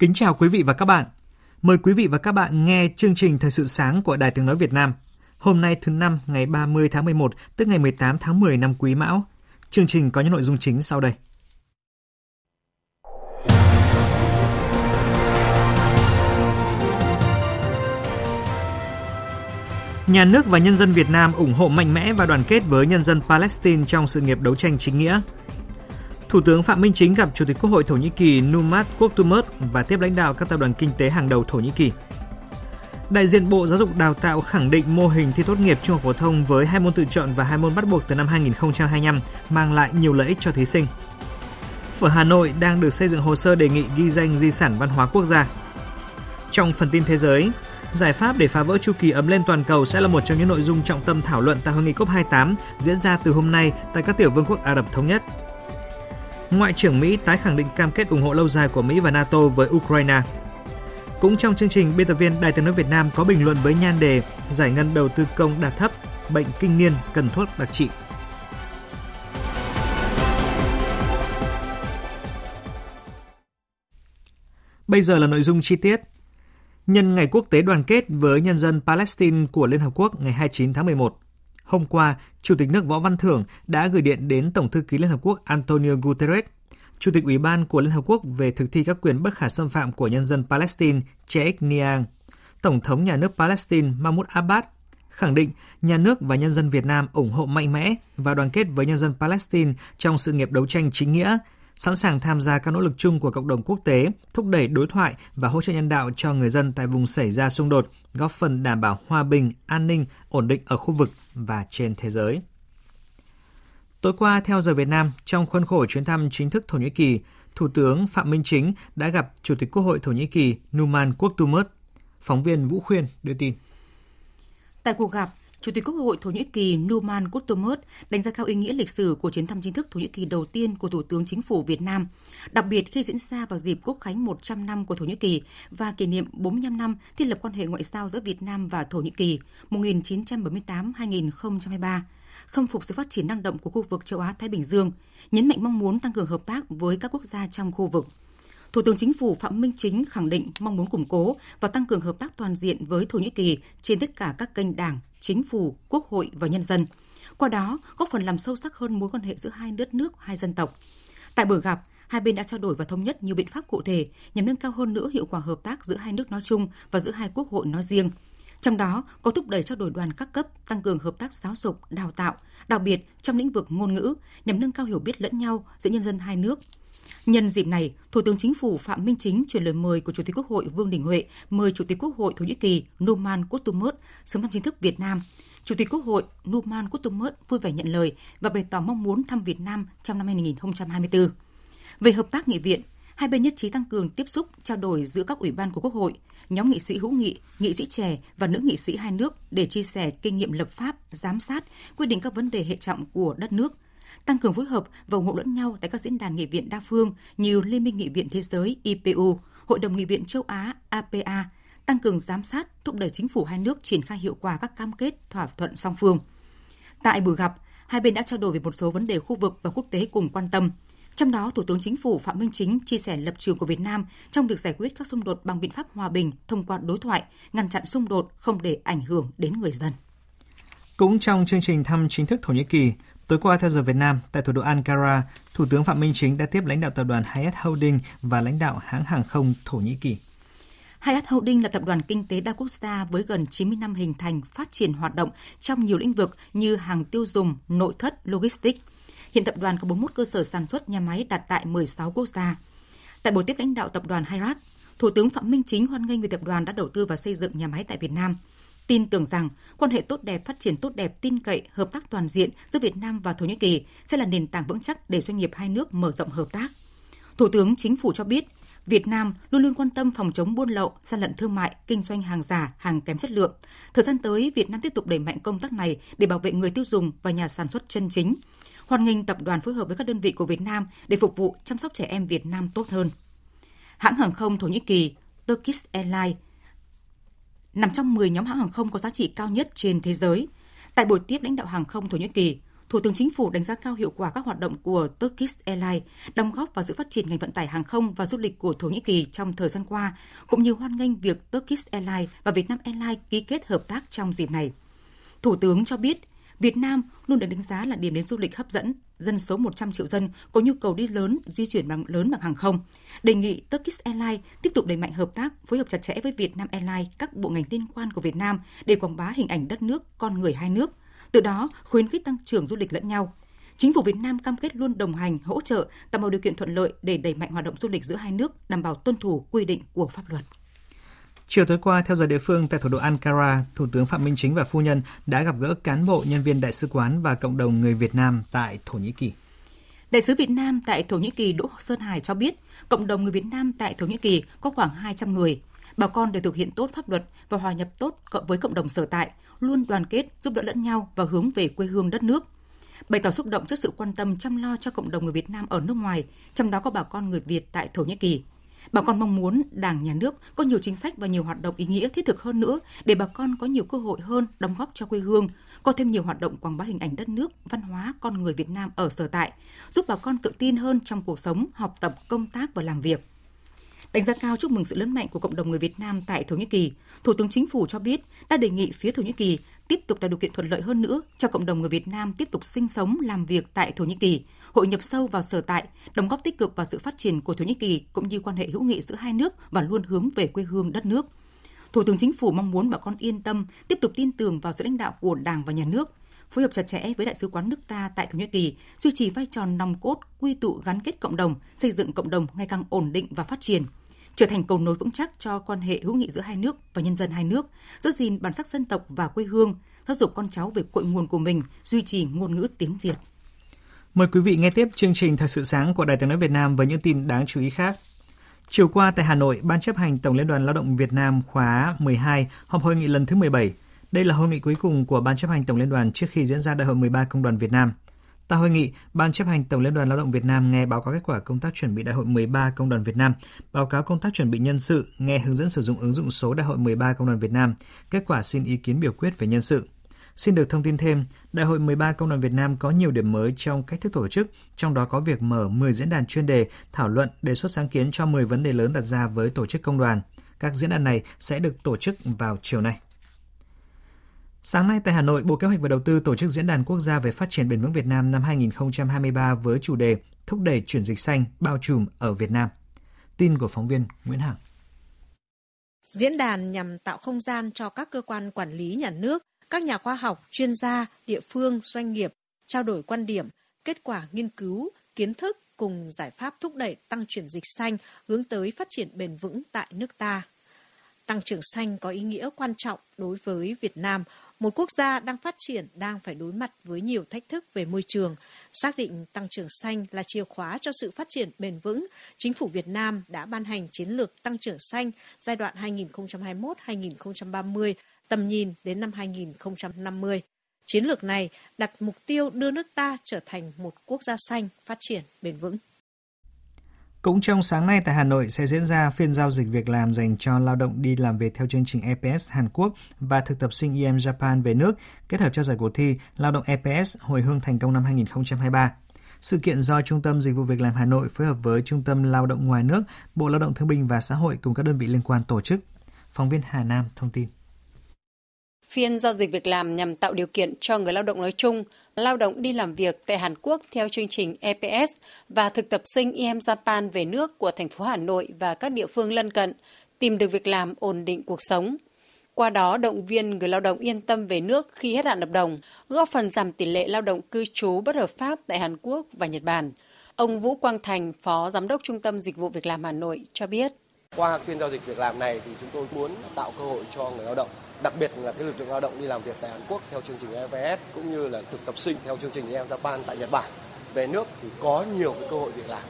Kính chào quý vị và các bạn. Mời quý vị và các bạn nghe chương trình Thời sự sáng của Đài Tiếng Nói Việt Nam. Hôm nay thứ năm ngày 30 tháng 11, tức ngày 18 tháng 10 năm Quý Mão. Chương trình có những nội dung chính sau đây. Nhà nước và nhân dân Việt Nam ủng hộ mạnh mẽ và đoàn kết với nhân dân Palestine trong sự nghiệp đấu tranh chính nghĩa. Thủ tướng Phạm Minh Chính gặp Chủ tịch Quốc hội Thổ Nhĩ Kỳ Numat Kurtulmus và tiếp lãnh đạo các tập đoàn kinh tế hàng đầu Thổ Nhĩ Kỳ. Đại diện Bộ Giáo dục Đào tạo khẳng định mô hình thi tốt nghiệp trung học phổ thông với hai môn tự chọn và hai môn bắt buộc từ năm 2025 mang lại nhiều lợi ích cho thí sinh. Phở Hà Nội đang được xây dựng hồ sơ đề nghị ghi danh di sản văn hóa quốc gia. Trong phần tin thế giới, giải pháp để phá vỡ chu kỳ ấm lên toàn cầu sẽ là một trong những nội dung trọng tâm thảo luận tại hội nghị COP28 diễn ra từ hôm nay tại các tiểu vương quốc Ả Rập thống nhất. Ngoại trưởng Mỹ tái khẳng định cam kết ủng hộ lâu dài của Mỹ và NATO với Ukraine. Cũng trong chương trình, biên tập viên Đài tiếng nói Việt Nam có bình luận với nhan đề Giải ngân đầu tư công đạt thấp, bệnh kinh niên cần thuốc đặc trị. Bây giờ là nội dung chi tiết. Nhân ngày quốc tế đoàn kết với nhân dân Palestine của Liên Hợp Quốc ngày 29 tháng 11, Hôm qua, Chủ tịch nước Võ Văn Thưởng đã gửi điện đến Tổng thư ký Liên Hợp Quốc Antonio Guterres, Chủ tịch Ủy ban của Liên Hợp Quốc về thực thi các quyền bất khả xâm phạm của nhân dân Palestine Sheikh Niang, Tổng thống nhà nước Palestine Mahmoud Abbas khẳng định nhà nước và nhân dân Việt Nam ủng hộ mạnh mẽ và đoàn kết với nhân dân Palestine trong sự nghiệp đấu tranh chính nghĩa, sẵn sàng tham gia các nỗ lực chung của cộng đồng quốc tế, thúc đẩy đối thoại và hỗ trợ nhân đạo cho người dân tại vùng xảy ra xung đột, góp phần đảm bảo hòa bình, an ninh, ổn định ở khu vực và trên thế giới. Tối qua, theo giờ Việt Nam, trong khuôn khổ chuyến thăm chính thức Thổ Nhĩ Kỳ, Thủ tướng Phạm Minh Chính đã gặp Chủ tịch Quốc hội Thổ Nhĩ Kỳ Numan Kurtulmuş. Phóng viên Vũ Khuyên đưa tin. Tại cuộc gặp, Chủ tịch Quốc hội Thổ Nhĩ Kỳ Numan Kurtulmuş đánh giá cao ý nghĩa lịch sử của chuyến thăm chính thức Thổ Nhĩ Kỳ đầu tiên của Thủ tướng Chính phủ Việt Nam, đặc biệt khi diễn ra vào dịp Quốc khánh 100 năm của Thổ Nhĩ Kỳ và kỷ niệm 45 năm thiết lập quan hệ ngoại giao giữa Việt Nam và Thổ Nhĩ Kỳ 1978-2023 khâm phục sự phát triển năng động của khu vực châu Á Thái Bình Dương, nhấn mạnh mong muốn tăng cường hợp tác với các quốc gia trong khu vực. Thủ tướng Chính phủ Phạm Minh Chính khẳng định mong muốn củng cố và tăng cường hợp tác toàn diện với Thổ Nhĩ Kỳ trên tất cả các kênh Đảng, Chính phủ, Quốc hội và nhân dân. Qua đó, góp phần làm sâu sắc hơn mối quan hệ giữa hai đất nước, hai dân tộc. Tại buổi gặp, hai bên đã trao đổi và thống nhất nhiều biện pháp cụ thể nhằm nâng cao hơn nữa hiệu quả hợp tác giữa hai nước nói chung và giữa hai quốc hội nói riêng. Trong đó có thúc đẩy trao đổi đoàn các cấp, tăng cường hợp tác giáo dục, đào tạo, đặc biệt trong lĩnh vực ngôn ngữ nhằm nâng cao hiểu biết lẫn nhau giữa nhân dân hai nước. Nhân dịp này, Thủ tướng Chính phủ Phạm Minh Chính chuyển lời mời của Chủ tịch Quốc hội Vương Đình Huệ mời Chủ tịch Quốc hội Thổ Nhĩ Kỳ Numan Kutumut sớm thăm chính thức Việt Nam. Chủ tịch Quốc hội Numan Kutumut vui vẻ nhận lời và bày tỏ mong muốn thăm Việt Nam trong năm 2024. Về hợp tác nghị viện, hai bên nhất trí tăng cường tiếp xúc, trao đổi giữa các ủy ban của Quốc hội, nhóm nghị sĩ hữu nghị, nghị sĩ trẻ và nữ nghị sĩ hai nước để chia sẻ kinh nghiệm lập pháp, giám sát, quyết định các vấn đề hệ trọng của đất nước, tăng cường phối hợp và ủng hộ lẫn nhau tại các diễn đàn nghị viện đa phương như Liên minh Nghị viện Thế giới IPU, Hội đồng Nghị viện châu Á APA, tăng cường giám sát, thúc đẩy chính phủ hai nước triển khai hiệu quả các cam kết thỏa thuận song phương. Tại buổi gặp, hai bên đã trao đổi về một số vấn đề khu vực và quốc tế cùng quan tâm, trong đó, Thủ tướng Chính phủ Phạm Minh Chính chia sẻ lập trường của Việt Nam trong việc giải quyết các xung đột bằng biện pháp hòa bình thông qua đối thoại, ngăn chặn xung đột không để ảnh hưởng đến người dân. Cũng trong chương trình thăm chính thức Thổ Nhĩ Kỳ, tối qua theo giờ Việt Nam tại thủ đô Ankara, Thủ tướng Phạm Minh Chính đã tiếp lãnh đạo tập đoàn Hayat Holding và lãnh đạo hãng hàng không Thổ Nhĩ Kỳ. Hayat Holding là tập đoàn kinh tế đa quốc gia với gần 90 năm hình thành, phát triển hoạt động trong nhiều lĩnh vực như hàng tiêu dùng, nội thất, logistics. Hiện tập đoàn có 41 cơ sở sản xuất nhà máy đặt tại 16 quốc gia. Tại buổi tiếp lãnh đạo tập đoàn Hirat, Thủ tướng Phạm Minh Chính hoan nghênh về tập đoàn đã đầu tư và xây dựng nhà máy tại Việt Nam. Tin tưởng rằng quan hệ tốt đẹp, phát triển tốt đẹp, tin cậy, hợp tác toàn diện giữa Việt Nam và Thổ Nhĩ Kỳ sẽ là nền tảng vững chắc để doanh nghiệp hai nước mở rộng hợp tác. Thủ tướng Chính phủ cho biết, Việt Nam luôn luôn quan tâm phòng chống buôn lậu, gian lận thương mại, kinh doanh hàng giả, hàng kém chất lượng. Thời gian tới, Việt Nam tiếp tục đẩy mạnh công tác này để bảo vệ người tiêu dùng và nhà sản xuất chân chính. Hoan nghênh tập đoàn phối hợp với các đơn vị của Việt Nam để phục vụ chăm sóc trẻ em Việt Nam tốt hơn. Hãng hàng không Thổ Nhĩ Kỳ Turkish Airlines nằm trong 10 nhóm hãng hàng không có giá trị cao nhất trên thế giới. Tại buổi tiếp lãnh đạo hàng không Thổ Nhĩ Kỳ, Thủ tướng Chính phủ đánh giá cao hiệu quả các hoạt động của Turkish Airlines, đóng góp vào sự phát triển ngành vận tải hàng không và du lịch của Thổ Nhĩ Kỳ trong thời gian qua, cũng như hoan nghênh việc Turkish Airlines và Vietnam Airlines ký kết hợp tác trong dịp này. Thủ tướng cho biết, Việt Nam luôn được đánh giá là điểm đến du lịch hấp dẫn, dân số 100 triệu dân có nhu cầu đi lớn, di chuyển bằng lớn bằng hàng không. Đề nghị Turkish Airlines tiếp tục đẩy mạnh hợp tác, phối hợp chặt chẽ với Việt Nam Airlines, các bộ ngành liên quan của Việt Nam để quảng bá hình ảnh đất nước, con người hai nước, từ đó khuyến khích tăng trưởng du lịch lẫn nhau. Chính phủ Việt Nam cam kết luôn đồng hành, hỗ trợ, tạo mọi điều kiện thuận lợi để đẩy mạnh hoạt động du lịch giữa hai nước, đảm bảo tuân thủ quy định của pháp luật. Chiều tối qua, theo giờ địa phương tại thủ đô Ankara, Thủ tướng Phạm Minh Chính và phu nhân đã gặp gỡ cán bộ, nhân viên đại sứ quán và cộng đồng người Việt Nam tại Thổ Nhĩ Kỳ. Đại sứ Việt Nam tại Thổ Nhĩ Kỳ Đỗ Sơn Hải cho biết, cộng đồng người Việt Nam tại Thổ Nhĩ Kỳ có khoảng 200 người. Bà con đều thực hiện tốt pháp luật và hòa nhập tốt với cộng đồng sở tại, luôn đoàn kết, giúp đỡ lẫn nhau và hướng về quê hương đất nước. Bày tỏ xúc động trước sự quan tâm chăm lo cho cộng đồng người Việt Nam ở nước ngoài, trong đó có bà con người Việt tại Thổ Nhĩ Kỳ. Bà con mong muốn Đảng, Nhà nước có nhiều chính sách và nhiều hoạt động ý nghĩa thiết thực hơn nữa để bà con có nhiều cơ hội hơn đóng góp cho quê hương, có thêm nhiều hoạt động quảng bá hình ảnh đất nước, văn hóa, con người Việt Nam ở sở tại, giúp bà con tự tin hơn trong cuộc sống, học tập, công tác và làm việc. Đánh giá cao chúc mừng sự lớn mạnh của cộng đồng người Việt Nam tại Thổ Nhĩ Kỳ, Thủ tướng Chính phủ cho biết đã đề nghị phía Thổ Nhĩ Kỳ tiếp tục tạo điều kiện thuận lợi hơn nữa cho cộng đồng người Việt Nam tiếp tục sinh sống, làm việc tại Thổ Nhĩ Kỳ, hội nhập sâu vào sở tại, đóng góp tích cực vào sự phát triển của Thổ Nhĩ Kỳ cũng như quan hệ hữu nghị giữa hai nước và luôn hướng về quê hương đất nước. Thủ tướng Chính phủ mong muốn bà con yên tâm, tiếp tục tin tưởng vào sự lãnh đạo của Đảng và Nhà nước, phối hợp chặt chẽ với Đại sứ quán nước ta tại Thổ Nhĩ Kỳ, duy trì vai trò nòng cốt, quy tụ gắn kết cộng đồng, xây dựng cộng đồng ngày càng ổn định và phát triển, trở thành cầu nối vững chắc cho quan hệ hữu nghị giữa hai nước và nhân dân hai nước, giữ gìn bản sắc dân tộc và quê hương, giáo dục con cháu về cội nguồn của mình, duy trì ngôn ngữ tiếng Việt. Mời quý vị nghe tiếp chương trình Thời sự sáng của Đài tiếng nói Việt Nam với những tin đáng chú ý khác. Chiều qua tại Hà Nội, Ban chấp hành Tổng Liên đoàn Lao động Việt Nam khóa 12 họp hội nghị lần thứ 17. Đây là hội nghị cuối cùng của Ban chấp hành Tổng Liên đoàn trước khi diễn ra Đại hội 13 Công đoàn Việt Nam. Tại hội nghị, Ban chấp hành Tổng Liên đoàn Lao động Việt Nam nghe báo cáo kết quả công tác chuẩn bị Đại hội 13 Công đoàn Việt Nam, báo cáo công tác chuẩn bị nhân sự, nghe hướng dẫn sử dụng ứng dụng số Đại hội 13 Công đoàn Việt Nam, kết quả xin ý kiến biểu quyết về nhân sự. Xin được thông tin thêm, Đại hội 13 Công đoàn Việt Nam có nhiều điểm mới trong cách thức tổ chức, trong đó có việc mở 10 diễn đàn chuyên đề, thảo luận, đề xuất sáng kiến cho 10 vấn đề lớn đặt ra với tổ chức công đoàn. Các diễn đàn này sẽ được tổ chức vào chiều nay. Sáng nay tại Hà Nội, Bộ Kế hoạch và Đầu tư tổ chức Diễn đàn Quốc gia về Phát triển bền vững Việt Nam năm 2023 với chủ đề Thúc đẩy chuyển dịch xanh bao trùm ở Việt Nam. Tin của phóng viên Nguyễn Hằng. Diễn đàn nhằm tạo không gian cho các cơ quan quản lý nhà nước, các nhà khoa học, chuyên gia, địa phương, doanh nghiệp trao đổi quan điểm, kết quả nghiên cứu, kiến thức cùng giải pháp thúc đẩy tăng chuyển dịch xanh hướng tới phát triển bền vững tại nước ta. Tăng trưởng xanh có ý nghĩa quan trọng đối với Việt Nam, một quốc gia đang phát triển đang phải đối mặt với nhiều thách thức về môi trường. Xác định tăng trưởng xanh là chìa khóa cho sự phát triển bền vững, chính phủ Việt Nam đã ban hành chiến lược tăng trưởng xanh giai đoạn 2021-2030, tầm nhìn đến năm 2050. Chiến lược này đặt mục tiêu đưa nước ta trở thành một quốc gia xanh phát triển bền vững. Cũng trong sáng nay tại Hà Nội sẽ diễn ra phiên giao dịch việc làm dành cho lao động đi làm việc theo chương trình EPS Hàn Quốc và thực tập sinh EM Japan về nước, kết hợp cho giải cuộc thi Lao động EPS hồi hương thành công năm 2023. Sự kiện do Trung tâm Dịch vụ Việc làm Hà Nội phối hợp với Trung tâm Lao động ngoài nước, Bộ Lao động Thương binh và Xã hội cùng các đơn vị liên quan tổ chức. Phóng viên Hà Nam thông tin. Phiên giao dịch việc làm nhằm tạo điều kiện cho người lao động nói chung, lao động đi làm việc tại Hàn Quốc theo chương trình EPS và thực tập sinh EM Japan về nước của thành phố Hà Nội và các địa phương lân cận tìm được việc làm ổn định cuộc sống. qua đó động viên người lao động yên tâm về nước khi hết hạn hợp đồng, góp phần giảm tỷ lệ lao động cư trú bất hợp pháp tại Hàn Quốc và Nhật Bản. Ông Vũ Quang Thành, Phó Giám đốc Trung tâm Dịch vụ Việc làm Hà Nội cho biết. Qua phiên giao dịch việc làm này thì chúng tôi muốn tạo cơ hội cho người lao động đặc biệt là cái lực lượng lao động đi làm việc tại Hàn Quốc theo chương trình EVS cũng như là thực tập sinh theo chương trình EM Japan tại Nhật Bản. Về nước thì có nhiều cái cơ hội việc làm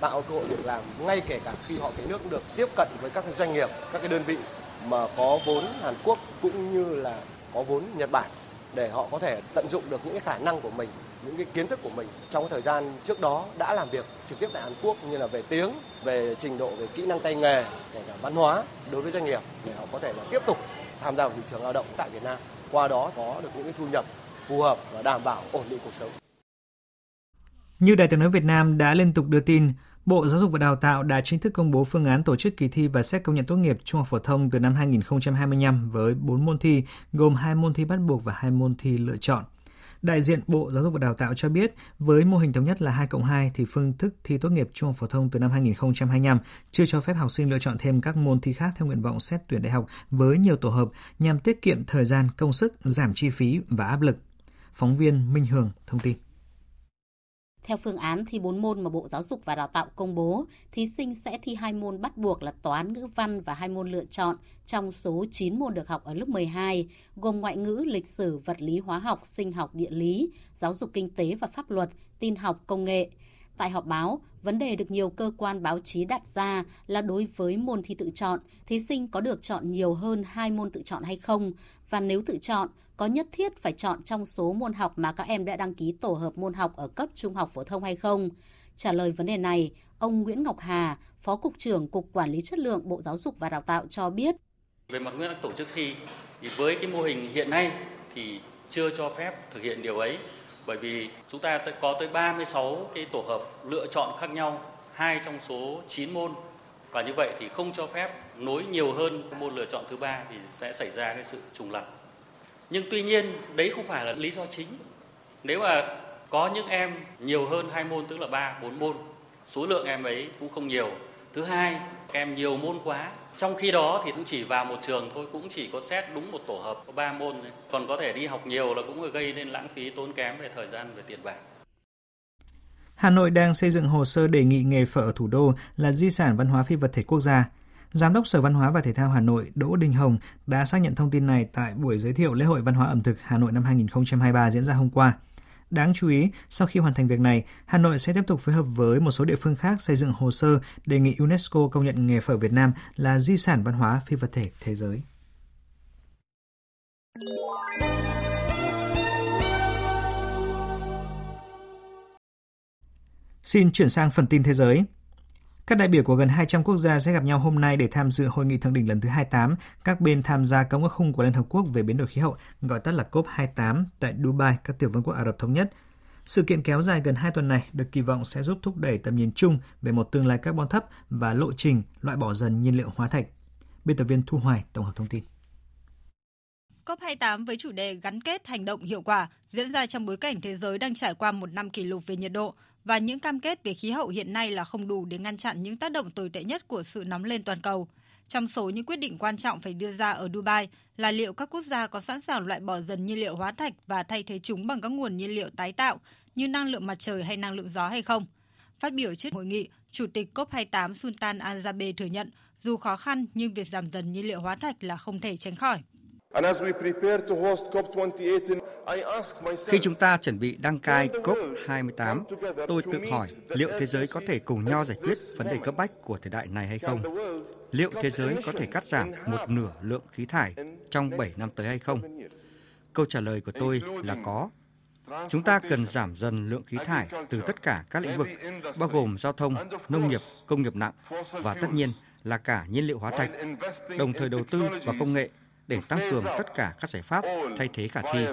tạo cơ hội việc làm ngay kể cả khi họ về nước được tiếp cận với các cái doanh nghiệp các cái đơn vị mà có vốn Hàn Quốc cũng như là có vốn Nhật Bản để họ có thể tận dụng được những cái khả năng của mình những cái kiến thức của mình trong cái thời gian trước đó đã làm việc trực tiếp tại Hàn Quốc như là về tiếng, về trình độ về kỹ năng tay nghề, kể cả văn hóa đối với doanh nghiệp để họ có thể là tiếp tục tham gia vào thị trường lao động tại Việt Nam. Qua đó có được những cái thu nhập phù hợp và đảm bảo ổn định cuộc sống. Như Đài tiếng nói Việt Nam đã liên tục đưa tin, Bộ Giáo dục và Đào tạo đã chính thức công bố phương án tổ chức kỳ thi và xét công nhận tốt nghiệp trung học phổ thông từ năm 2025 với 4 môn thi, gồm 2 môn thi bắt buộc và 2 môn thi lựa chọn. Đại diện Bộ Giáo dục và Đào tạo cho biết, với mô hình thống nhất là 2 cộng 2 thì phương thức thi tốt nghiệp trung học phổ thông từ năm 2025 chưa cho phép học sinh lựa chọn thêm các môn thi khác theo nguyện vọng xét tuyển đại học với nhiều tổ hợp nhằm tiết kiệm thời gian, công sức, giảm chi phí và áp lực. Phóng viên Minh Hường thông tin. Theo phương án thi 4 môn mà Bộ Giáo dục và Đào tạo công bố, thí sinh sẽ thi hai môn bắt buộc là toán, ngữ văn và hai môn lựa chọn trong số 9 môn được học ở lớp 12, gồm ngoại ngữ, lịch sử, vật lý, hóa học, sinh học, địa lý, giáo dục kinh tế và pháp luật, tin học, công nghệ. Tại họp báo, vấn đề được nhiều cơ quan báo chí đặt ra là đối với môn thi tự chọn, thí sinh có được chọn nhiều hơn hai môn tự chọn hay không? Và nếu tự chọn, có nhất thiết phải chọn trong số môn học mà các em đã đăng ký tổ hợp môn học ở cấp trung học phổ thông hay không? Trả lời vấn đề này, ông Nguyễn Ngọc Hà, Phó Cục trưởng Cục Quản lý Chất lượng Bộ Giáo dục và Đào tạo cho biết. Về mặt nguyên tắc tổ chức thi, thì với cái mô hình hiện nay thì chưa cho phép thực hiện điều ấy bởi vì chúng ta có tới 36 cái tổ hợp lựa chọn khác nhau, hai trong số 9 môn và như vậy thì không cho phép nối nhiều hơn môn lựa chọn thứ ba thì sẽ xảy ra cái sự trùng lặp. Nhưng tuy nhiên đấy không phải là lý do chính. Nếu mà có những em nhiều hơn hai môn tức là 3, 4 môn, số lượng em ấy cũng không nhiều. Thứ hai, em nhiều môn quá trong khi đó thì cũng chỉ vào một trường thôi, cũng chỉ có xét đúng một tổ hợp có 3 môn thôi. Còn có thể đi học nhiều là cũng gây nên lãng phí tốn kém về thời gian về tiền bạc. Hà Nội đang xây dựng hồ sơ đề nghị nghề phở ở thủ đô là di sản văn hóa phi vật thể quốc gia. Giám đốc Sở Văn hóa và Thể thao Hà Nội Đỗ Đình Hồng đã xác nhận thông tin này tại buổi giới thiệu lễ hội văn hóa ẩm thực Hà Nội năm 2023 diễn ra hôm qua. Đáng chú ý, sau khi hoàn thành việc này, Hà Nội sẽ tiếp tục phối hợp với một số địa phương khác xây dựng hồ sơ đề nghị UNESCO công nhận nghề phở Việt Nam là di sản văn hóa phi vật thể thế giới. Xin chuyển sang phần tin thế giới. Các đại biểu của gần 200 quốc gia sẽ gặp nhau hôm nay để tham dự hội nghị thượng đỉnh lần thứ 28 các bên tham gia công ước khung của Liên Hợp Quốc về biến đổi khí hậu, gọi tắt là COP28 tại Dubai, các tiểu vương quốc Ả Rập Thống Nhất. Sự kiện kéo dài gần 2 tuần này được kỳ vọng sẽ giúp thúc đẩy tầm nhìn chung về một tương lai carbon thấp và lộ trình loại bỏ dần nhiên liệu hóa thạch. Biên tập viên Thu Hoài tổng hợp thông tin. COP28 với chủ đề gắn kết hành động hiệu quả diễn ra trong bối cảnh thế giới đang trải qua một năm kỷ lục về nhiệt độ và những cam kết về khí hậu hiện nay là không đủ để ngăn chặn những tác động tồi tệ nhất của sự nóng lên toàn cầu. Trong số những quyết định quan trọng phải đưa ra ở Dubai là liệu các quốc gia có sẵn sàng loại bỏ dần nhiên liệu hóa thạch và thay thế chúng bằng các nguồn nhiên liệu tái tạo như năng lượng mặt trời hay năng lượng gió hay không. Phát biểu trước hội nghị, Chủ tịch COP28 Sultan Al-Jaber thừa nhận dù khó khăn nhưng việc giảm dần nhiên liệu hóa thạch là không thể tránh khỏi. Khi chúng ta chuẩn bị đăng cai COP28, tôi tự hỏi liệu thế giới có thể cùng nhau giải quyết vấn đề cấp bách của thời đại này hay không? Liệu thế giới có thể cắt giảm một nửa lượng khí thải trong 7 năm tới hay không? Câu trả lời của tôi là có. Chúng ta cần giảm dần lượng khí thải từ tất cả các lĩnh vực, bao gồm giao thông, nông nghiệp, công nghiệp nặng và tất nhiên là cả nhiên liệu hóa thạch, đồng thời đầu tư vào công nghệ để tăng cường tất cả các giải pháp thay thế khả thi.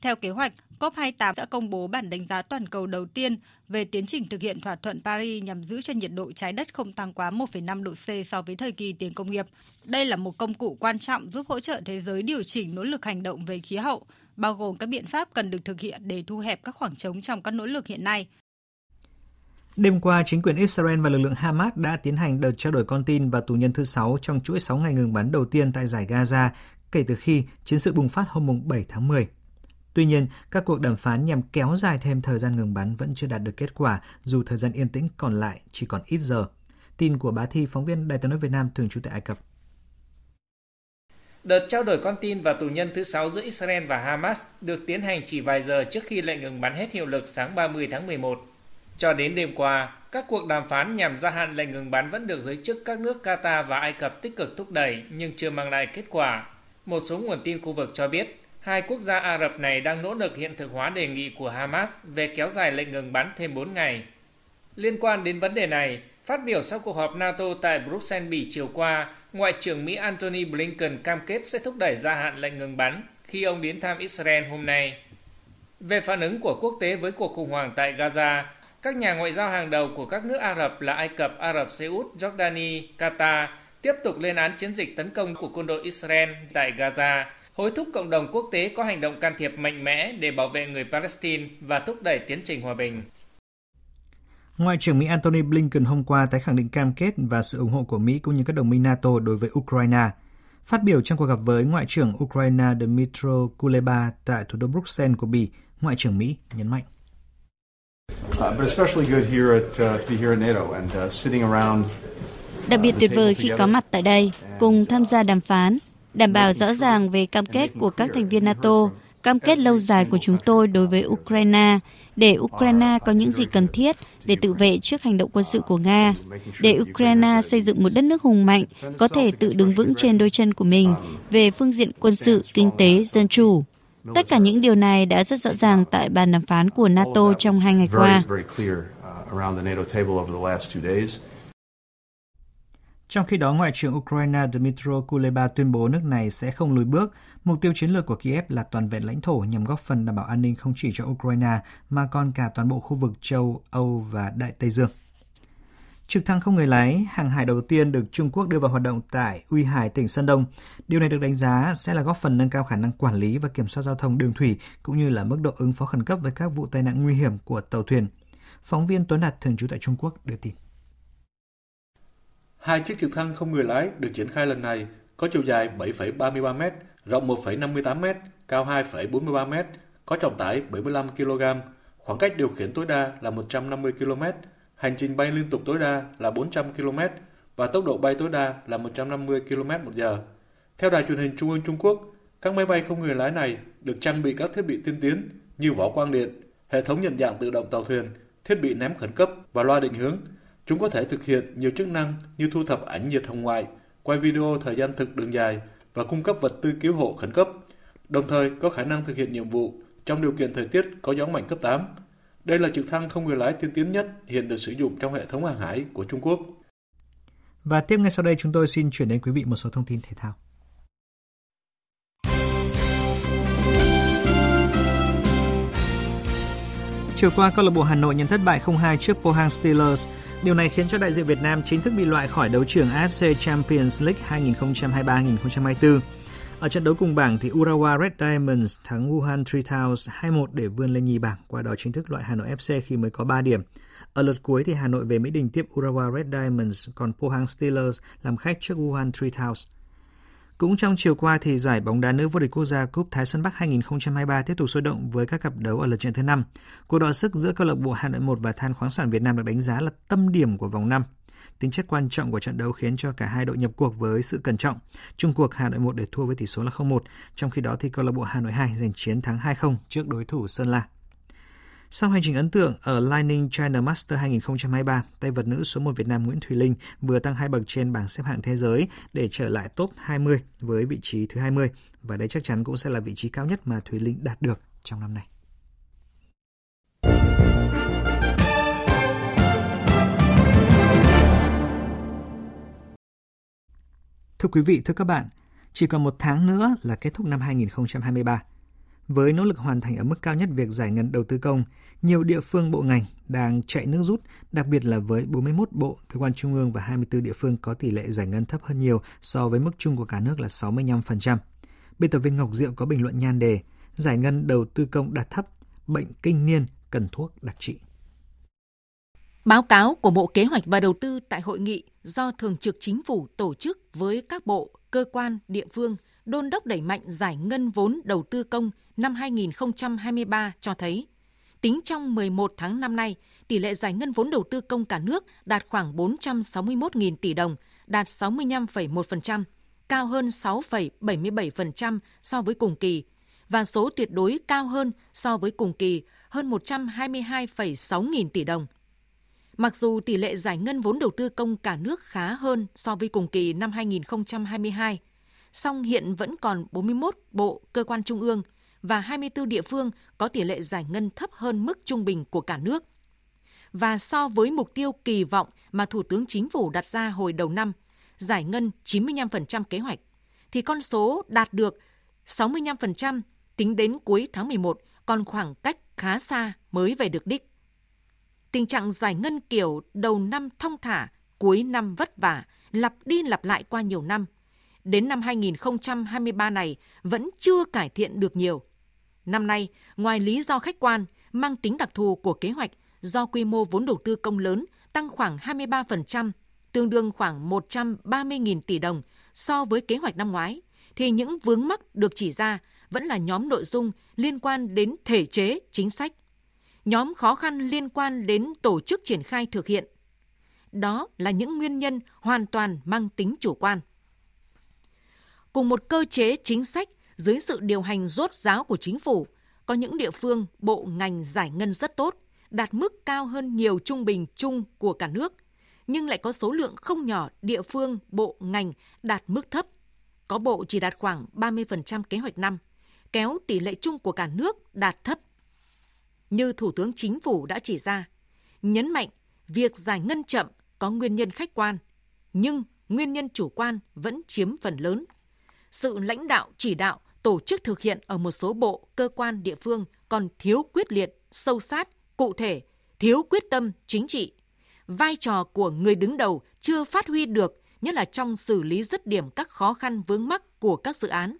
Theo kế hoạch, COP28 đã công bố bản đánh giá toàn cầu đầu tiên về tiến trình thực hiện thỏa thuận Paris nhằm giữ cho nhiệt độ trái đất không tăng quá 1,5 độ C so với thời kỳ tiền công nghiệp. Đây là một công cụ quan trọng giúp hỗ trợ thế giới điều chỉnh nỗ lực hành động về khí hậu, bao gồm các biện pháp cần được thực hiện để thu hẹp các khoảng trống trong các nỗ lực hiện nay. Đêm qua, chính quyền Israel và lực lượng Hamas đã tiến hành đợt trao đổi con tin và tù nhân thứ 6 trong chuỗi 6 ngày ngừng bắn đầu tiên tại giải Gaza kể từ khi chiến sự bùng phát hôm 7 tháng 10. Tuy nhiên, các cuộc đàm phán nhằm kéo dài thêm thời gian ngừng bắn vẫn chưa đạt được kết quả, dù thời gian yên tĩnh còn lại chỉ còn ít giờ. Tin của bá Thi, phóng viên Đài tiếng nói Việt Nam thường trú tại Ai Cập. Đợt trao đổi con tin và tù nhân thứ 6 giữa Israel và Hamas được tiến hành chỉ vài giờ trước khi lệnh ngừng bắn hết hiệu lực sáng 30 tháng 11. Cho đến đêm qua, các cuộc đàm phán nhằm gia hạn lệnh ngừng bắn vẫn được giới chức các nước Qatar và Ai Cập tích cực thúc đẩy nhưng chưa mang lại kết quả. Một số nguồn tin khu vực cho biết, hai quốc gia Ả Rập này đang nỗ lực hiện thực hóa đề nghị của Hamas về kéo dài lệnh ngừng bắn thêm 4 ngày. Liên quan đến vấn đề này, phát biểu sau cuộc họp NATO tại Bruxelles, Bỉ chiều qua, Ngoại trưởng Mỹ Antony Blinken cam kết sẽ thúc đẩy gia hạn lệnh ngừng bắn khi ông đến thăm Israel hôm nay. Về phản ứng của quốc tế với cuộc khủng hoảng tại Gaza, các nhà ngoại giao hàng đầu của các nước Ả Rập là Ai Cập, Ả Rập Xê Út, Jordani, Qatar tiếp tục lên án chiến dịch tấn công của quân đội Israel tại Gaza, hối thúc cộng đồng quốc tế có hành động can thiệp mạnh mẽ để bảo vệ người Palestine và thúc đẩy tiến trình hòa bình. Ngoại trưởng Mỹ Antony Blinken hôm qua tái khẳng định cam kết và sự ủng hộ của Mỹ cũng như các đồng minh NATO đối với Ukraine. Phát biểu trong cuộc gặp với Ngoại trưởng Ukraine Dmytro Kuleba tại thủ đô Bruxelles của Bỉ, Ngoại trưởng Mỹ nhấn mạnh. Uh, uh, Đặc biệt tuyệt vời khi có mặt tại đây, cùng tham gia đàm phán, đảm bảo rõ ràng về cam kết của các thành viên NATO, cam kết lâu dài của chúng tôi đối với Ukraine, để Ukraine có những gì cần thiết để tự vệ trước hành động quân sự của Nga, để Ukraine xây dựng một đất nước hùng mạnh, có thể tự đứng vững trên đôi chân của mình về phương diện quân sự, kinh tế, dân chủ. Tất cả những điều này đã rất rõ ràng tại bàn đàm phán của NATO trong hai ngày qua. Trong khi đó, Ngoại trưởng Ukraine Dmytro Kuleba tuyên bố nước này sẽ không lùi bước. Mục tiêu chiến lược của Kiev là toàn vẹn lãnh thổ nhằm góp phần đảm bảo an ninh không chỉ cho Ukraine mà còn cả toàn bộ khu vực châu Âu và Đại Tây Dương. Trực thăng không người lái, hàng hải đầu tiên được Trung Quốc đưa vào hoạt động tại Uy Hải, tỉnh Sơn Đông. Điều này được đánh giá sẽ là góp phần nâng cao khả năng quản lý và kiểm soát giao thông đường thủy, cũng như là mức độ ứng phó khẩn cấp với các vụ tai nạn nguy hiểm của tàu thuyền. Phóng viên Tuấn Đạt thường trú tại Trung Quốc đưa tin. Hai chiếc trực thăng không người lái được triển khai lần này có chiều dài 7,33 m, rộng 1,58 m, cao 2,43 m, có trọng tải 75 kg, khoảng cách điều khiển tối đa là 150 km, hành trình bay liên tục tối đa là 400 km và tốc độ bay tối đa là 150 km một giờ. Theo đài truyền hình Trung ương Trung Quốc, các máy bay không người lái này được trang bị các thiết bị tiên tiến như vỏ quang điện, hệ thống nhận dạng tự động tàu thuyền, thiết bị ném khẩn cấp và loa định hướng. Chúng có thể thực hiện nhiều chức năng như thu thập ảnh nhiệt hồng ngoại, quay video thời gian thực đường dài và cung cấp vật tư cứu hộ khẩn cấp, đồng thời có khả năng thực hiện nhiệm vụ trong điều kiện thời tiết có gió mạnh cấp 8. Đây là trực thăng không người lái tiên tiến nhất hiện được sử dụng trong hệ thống hàng hải của Trung Quốc. Và tiếp ngay sau đây chúng tôi xin chuyển đến quý vị một số thông tin thể thao. Chiều qua, câu lạc bộ Hà Nội nhận thất bại 0-2 trước Pohang Steelers. Điều này khiến cho đại diện Việt Nam chính thức bị loại khỏi đấu trường AFC Champions League 2023-2024. Ở trận đấu cùng bảng thì Urawa Red Diamonds thắng Wuhan 3000 2-1 để vươn lên nhì bảng, qua đó chính thức loại Hà Nội FC khi mới có 3 điểm. Ở lượt cuối thì Hà Nội về Mỹ Đình tiếp Urawa Red Diamonds, còn Pohang Steelers làm khách trước Wuhan 3000. Cũng trong chiều qua thì giải bóng đá nữ vô địch quốc gia Cúp Thái Sơn Bắc 2023 tiếp tục sôi động với các cặp đấu ở lượt trận thứ 5. Cuộc đọ sức giữa câu lạc bộ Hà Nội 1 và Than khoáng sản Việt Nam được đánh giá là tâm điểm của vòng 5. Tính chất quan trọng của trận đấu khiến cho cả hai đội nhập cuộc với sự cẩn trọng. Trung cuộc Hà Nội 1 để thua với tỷ số là 0-1, trong khi đó thì câu lạc bộ Hà Nội 2 giành chiến thắng 2-0 trước đối thủ Sơn La. Sau hành trình ấn tượng ở Lining China Master 2023, tay vật nữ số 1 Việt Nam Nguyễn Thùy Linh vừa tăng hai bậc trên bảng xếp hạng thế giới để trở lại top 20 với vị trí thứ 20 và đây chắc chắn cũng sẽ là vị trí cao nhất mà Thùy Linh đạt được trong năm nay. Thưa quý vị, thưa các bạn, chỉ còn một tháng nữa là kết thúc năm 2023. Với nỗ lực hoàn thành ở mức cao nhất việc giải ngân đầu tư công, nhiều địa phương bộ ngành đang chạy nước rút, đặc biệt là với 41 bộ, cơ quan trung ương và 24 địa phương có tỷ lệ giải ngân thấp hơn nhiều so với mức chung của cả nước là 65%. Biên tập viên Ngọc Diệu có bình luận nhan đề Giải ngân đầu tư công đạt thấp, bệnh kinh niên cần thuốc đặc trị. Báo cáo của Bộ Kế hoạch và Đầu tư tại hội nghị do Thường trực Chính phủ tổ chức với các bộ, cơ quan, địa phương đôn đốc đẩy mạnh giải ngân vốn đầu tư công năm 2023 cho thấy, tính trong 11 tháng năm nay, tỷ lệ giải ngân vốn đầu tư công cả nước đạt khoảng 461.000 tỷ đồng, đạt 65,1%, cao hơn 6,77% so với cùng kỳ, và số tuyệt đối cao hơn so với cùng kỳ hơn 122,6 nghìn tỷ đồng. Mặc dù tỷ lệ giải ngân vốn đầu tư công cả nước khá hơn so với cùng kỳ năm 2022, song hiện vẫn còn 41 bộ, cơ quan trung ương và 24 địa phương có tỷ lệ giải ngân thấp hơn mức trung bình của cả nước. Và so với mục tiêu kỳ vọng mà Thủ tướng Chính phủ đặt ra hồi đầu năm, giải ngân 95% kế hoạch, thì con số đạt được 65% tính đến cuối tháng 11 còn khoảng cách khá xa mới về được đích. Tình trạng giải ngân kiểu đầu năm thông thả, cuối năm vất vả, lặp đi lặp lại qua nhiều năm. Đến năm 2023 này vẫn chưa cải thiện được nhiều. Năm nay, ngoài lý do khách quan, mang tính đặc thù của kế hoạch do quy mô vốn đầu tư công lớn tăng khoảng 23%, tương đương khoảng 130.000 tỷ đồng so với kế hoạch năm ngoái, thì những vướng mắc được chỉ ra vẫn là nhóm nội dung liên quan đến thể chế, chính sách, nhóm khó khăn liên quan đến tổ chức triển khai thực hiện. Đó là những nguyên nhân hoàn toàn mang tính chủ quan. Cùng một cơ chế chính sách dưới sự điều hành rốt ráo của chính phủ, có những địa phương, bộ ngành giải ngân rất tốt, đạt mức cao hơn nhiều trung bình chung của cả nước, nhưng lại có số lượng không nhỏ địa phương, bộ ngành đạt mức thấp. Có bộ chỉ đạt khoảng 30% kế hoạch năm, kéo tỷ lệ chung của cả nước đạt thấp như Thủ tướng Chính phủ đã chỉ ra, nhấn mạnh việc giải ngân chậm có nguyên nhân khách quan, nhưng nguyên nhân chủ quan vẫn chiếm phần lớn. Sự lãnh đạo chỉ đạo tổ chức thực hiện ở một số bộ, cơ quan địa phương còn thiếu quyết liệt, sâu sát, cụ thể, thiếu quyết tâm chính trị. Vai trò của người đứng đầu chưa phát huy được, nhất là trong xử lý dứt điểm các khó khăn vướng mắc của các dự án.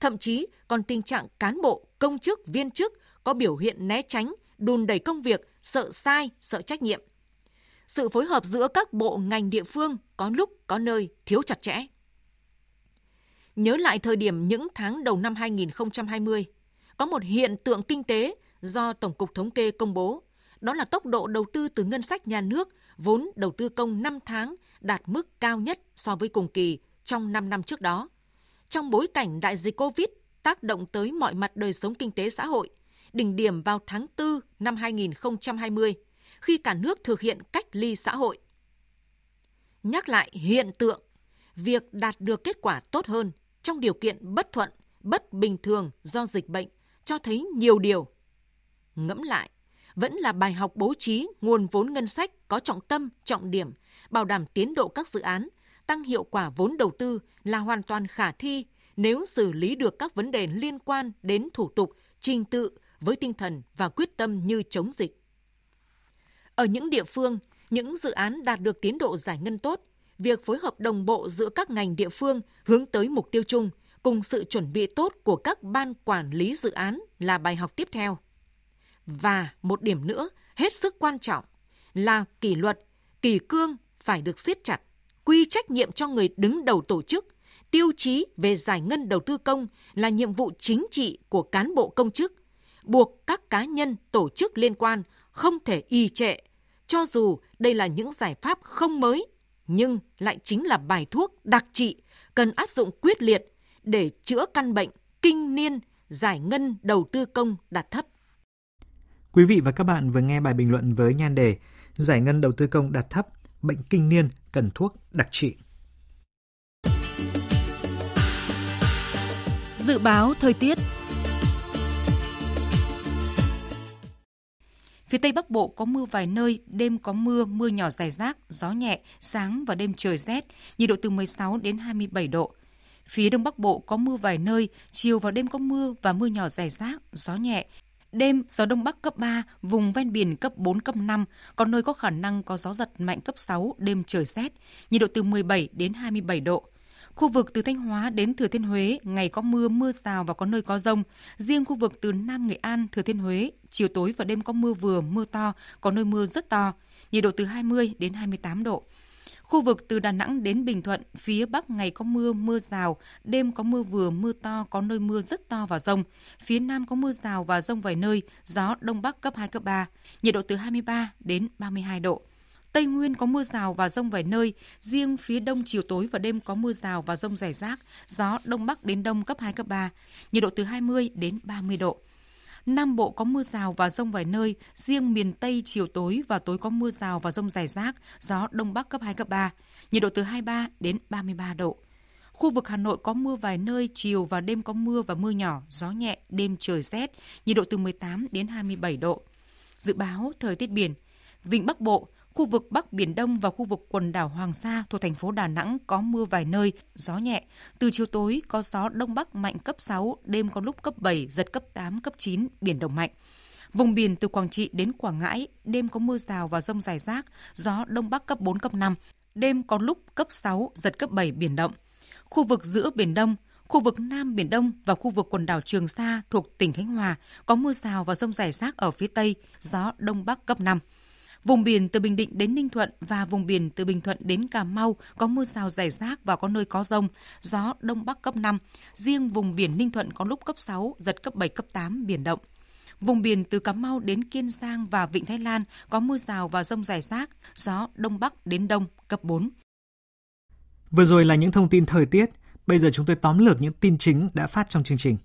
Thậm chí còn tình trạng cán bộ, công chức, viên chức có biểu hiện né tránh, đùn đẩy công việc, sợ sai, sợ trách nhiệm. Sự phối hợp giữa các bộ ngành địa phương có lúc có nơi thiếu chặt chẽ. Nhớ lại thời điểm những tháng đầu năm 2020, có một hiện tượng kinh tế do Tổng cục Thống kê công bố, đó là tốc độ đầu tư từ ngân sách nhà nước vốn đầu tư công 5 tháng đạt mức cao nhất so với cùng kỳ trong 5 năm trước đó. Trong bối cảnh đại dịch Covid tác động tới mọi mặt đời sống kinh tế xã hội, đỉnh điểm vào tháng 4 năm 2020, khi cả nước thực hiện cách ly xã hội. Nhắc lại hiện tượng, việc đạt được kết quả tốt hơn trong điều kiện bất thuận, bất bình thường do dịch bệnh cho thấy nhiều điều. Ngẫm lại, vẫn là bài học bố trí nguồn vốn ngân sách có trọng tâm, trọng điểm, bảo đảm tiến độ các dự án, tăng hiệu quả vốn đầu tư là hoàn toàn khả thi nếu xử lý được các vấn đề liên quan đến thủ tục, trình tự với tinh thần và quyết tâm như chống dịch. Ở những địa phương, những dự án đạt được tiến độ giải ngân tốt, việc phối hợp đồng bộ giữa các ngành địa phương hướng tới mục tiêu chung cùng sự chuẩn bị tốt của các ban quản lý dự án là bài học tiếp theo. Và một điểm nữa hết sức quan trọng là kỷ luật, kỷ cương phải được siết chặt, quy trách nhiệm cho người đứng đầu tổ chức, tiêu chí về giải ngân đầu tư công là nhiệm vụ chính trị của cán bộ công chức, buộc các cá nhân, tổ chức liên quan không thể y trệ, cho dù đây là những giải pháp không mới, nhưng lại chính là bài thuốc đặc trị cần áp dụng quyết liệt để chữa căn bệnh kinh niên giải ngân đầu tư công đạt thấp. Quý vị và các bạn vừa nghe bài bình luận với nhan đề Giải ngân đầu tư công đạt thấp, bệnh kinh niên cần thuốc đặc trị. Dự báo thời tiết Phía Tây Bắc Bộ có mưa vài nơi, đêm có mưa, mưa nhỏ rải rác, gió nhẹ, sáng và đêm trời rét, nhiệt độ từ 16 đến 27 độ. Phía Đông Bắc Bộ có mưa vài nơi, chiều và đêm có mưa và mưa nhỏ rải rác, gió nhẹ. Đêm gió Đông Bắc cấp 3, vùng ven biển cấp 4, cấp 5, có nơi có khả năng có gió giật mạnh cấp 6, đêm trời rét, nhiệt độ từ 17 đến 27 độ. Khu vực từ Thanh Hóa đến Thừa Thiên Huế, ngày có mưa, mưa rào và có nơi có rông. Riêng khu vực từ Nam Nghệ An, Thừa Thiên Huế, chiều tối và đêm có mưa vừa, mưa to, có nơi mưa rất to. nhiệt độ từ 20 đến 28 độ. Khu vực từ Đà Nẵng đến Bình Thuận, phía Bắc ngày có mưa, mưa rào, đêm có mưa vừa, mưa to, có nơi mưa rất to và rông. Phía Nam có mưa rào và rông vài nơi, gió Đông Bắc cấp 2, cấp 3, nhiệt độ từ 23 đến 32 độ. Tây Nguyên có mưa rào và rông vài nơi, riêng phía đông chiều tối và đêm có mưa rào và rông rải rác, gió đông bắc đến đông cấp 2, cấp 3, nhiệt độ từ 20 đến 30 độ. Nam Bộ có mưa rào và rông vài nơi, riêng miền Tây chiều tối và tối có mưa rào và rông rải rác, gió đông bắc cấp 2, cấp 3, nhiệt độ từ 23 đến 33 độ. Khu vực Hà Nội có mưa vài nơi, chiều và đêm có mưa và mưa nhỏ, gió nhẹ, đêm trời rét, nhiệt độ từ 18 đến 27 độ. Dự báo thời tiết biển, Vịnh Bắc Bộ, Khu vực Bắc Biển Đông và khu vực quần đảo Hoàng Sa thuộc thành phố Đà Nẵng có mưa vài nơi, gió nhẹ. Từ chiều tối có gió Đông Bắc mạnh cấp 6, đêm có lúc cấp 7, giật cấp 8, cấp 9, biển động mạnh. Vùng biển từ Quảng Trị đến Quảng Ngãi, đêm có mưa rào và rông rải rác, gió Đông Bắc cấp 4, cấp 5. Đêm có lúc cấp 6, giật cấp 7, biển động. Khu vực giữa Biển Đông, khu vực Nam Biển Đông và khu vực quần đảo Trường Sa thuộc tỉnh Khánh Hòa có mưa rào và rông rải rác ở phía Tây, gió Đông Bắc cấp 5. Vùng biển từ Bình Định đến Ninh Thuận và vùng biển từ Bình Thuận đến Cà Mau có mưa rào rải rác và có nơi có rông, gió Đông Bắc cấp 5. Riêng vùng biển Ninh Thuận có lúc cấp 6, giật cấp 7, cấp 8, biển động. Vùng biển từ Cà Mau đến Kiên Giang và Vịnh Thái Lan có mưa rào và rông rải rác, gió Đông Bắc đến Đông cấp 4. Vừa rồi là những thông tin thời tiết, bây giờ chúng tôi tóm lược những tin chính đã phát trong chương trình.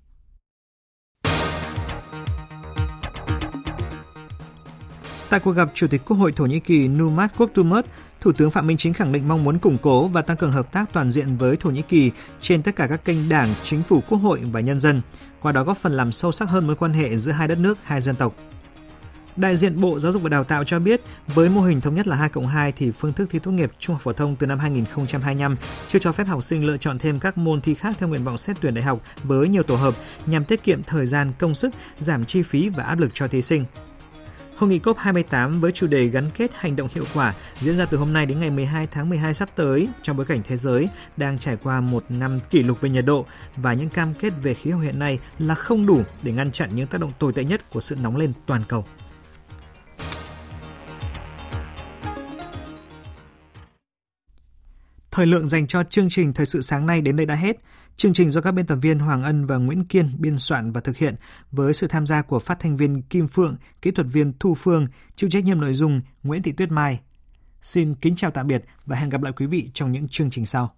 Tại cuộc gặp Chủ tịch Quốc hội Thổ Nhĩ Kỳ Numat Kurtulmus, Thủ tướng Phạm Minh Chính khẳng định mong muốn củng cố và tăng cường hợp tác toàn diện với Thổ Nhĩ Kỳ trên tất cả các kênh đảng, chính phủ, quốc hội và nhân dân, qua đó góp phần làm sâu sắc hơn mối quan hệ giữa hai đất nước, hai dân tộc. Đại diện Bộ Giáo dục và Đào tạo cho biết, với mô hình thống nhất là 2 cộng 2 thì phương thức thi tốt nghiệp trung học phổ thông từ năm 2025 chưa cho phép học sinh lựa chọn thêm các môn thi khác theo nguyện vọng xét tuyển đại học với nhiều tổ hợp nhằm tiết kiệm thời gian, công sức, giảm chi phí và áp lực cho thí sinh. Hội nghị COP28 với chủ đề gắn kết hành động hiệu quả diễn ra từ hôm nay đến ngày 12 tháng 12 sắp tới trong bối cảnh thế giới đang trải qua một năm kỷ lục về nhiệt độ và những cam kết về khí hậu hiện nay là không đủ để ngăn chặn những tác động tồi tệ nhất của sự nóng lên toàn cầu. Thời lượng dành cho chương trình Thời sự sáng nay đến đây đã hết. Chương trình do các biên tập viên Hoàng Ân và Nguyễn Kiên biên soạn và thực hiện với sự tham gia của phát thanh viên Kim Phượng, kỹ thuật viên Thu Phương, chịu trách nhiệm nội dung Nguyễn Thị Tuyết Mai. Xin kính chào tạm biệt và hẹn gặp lại quý vị trong những chương trình sau.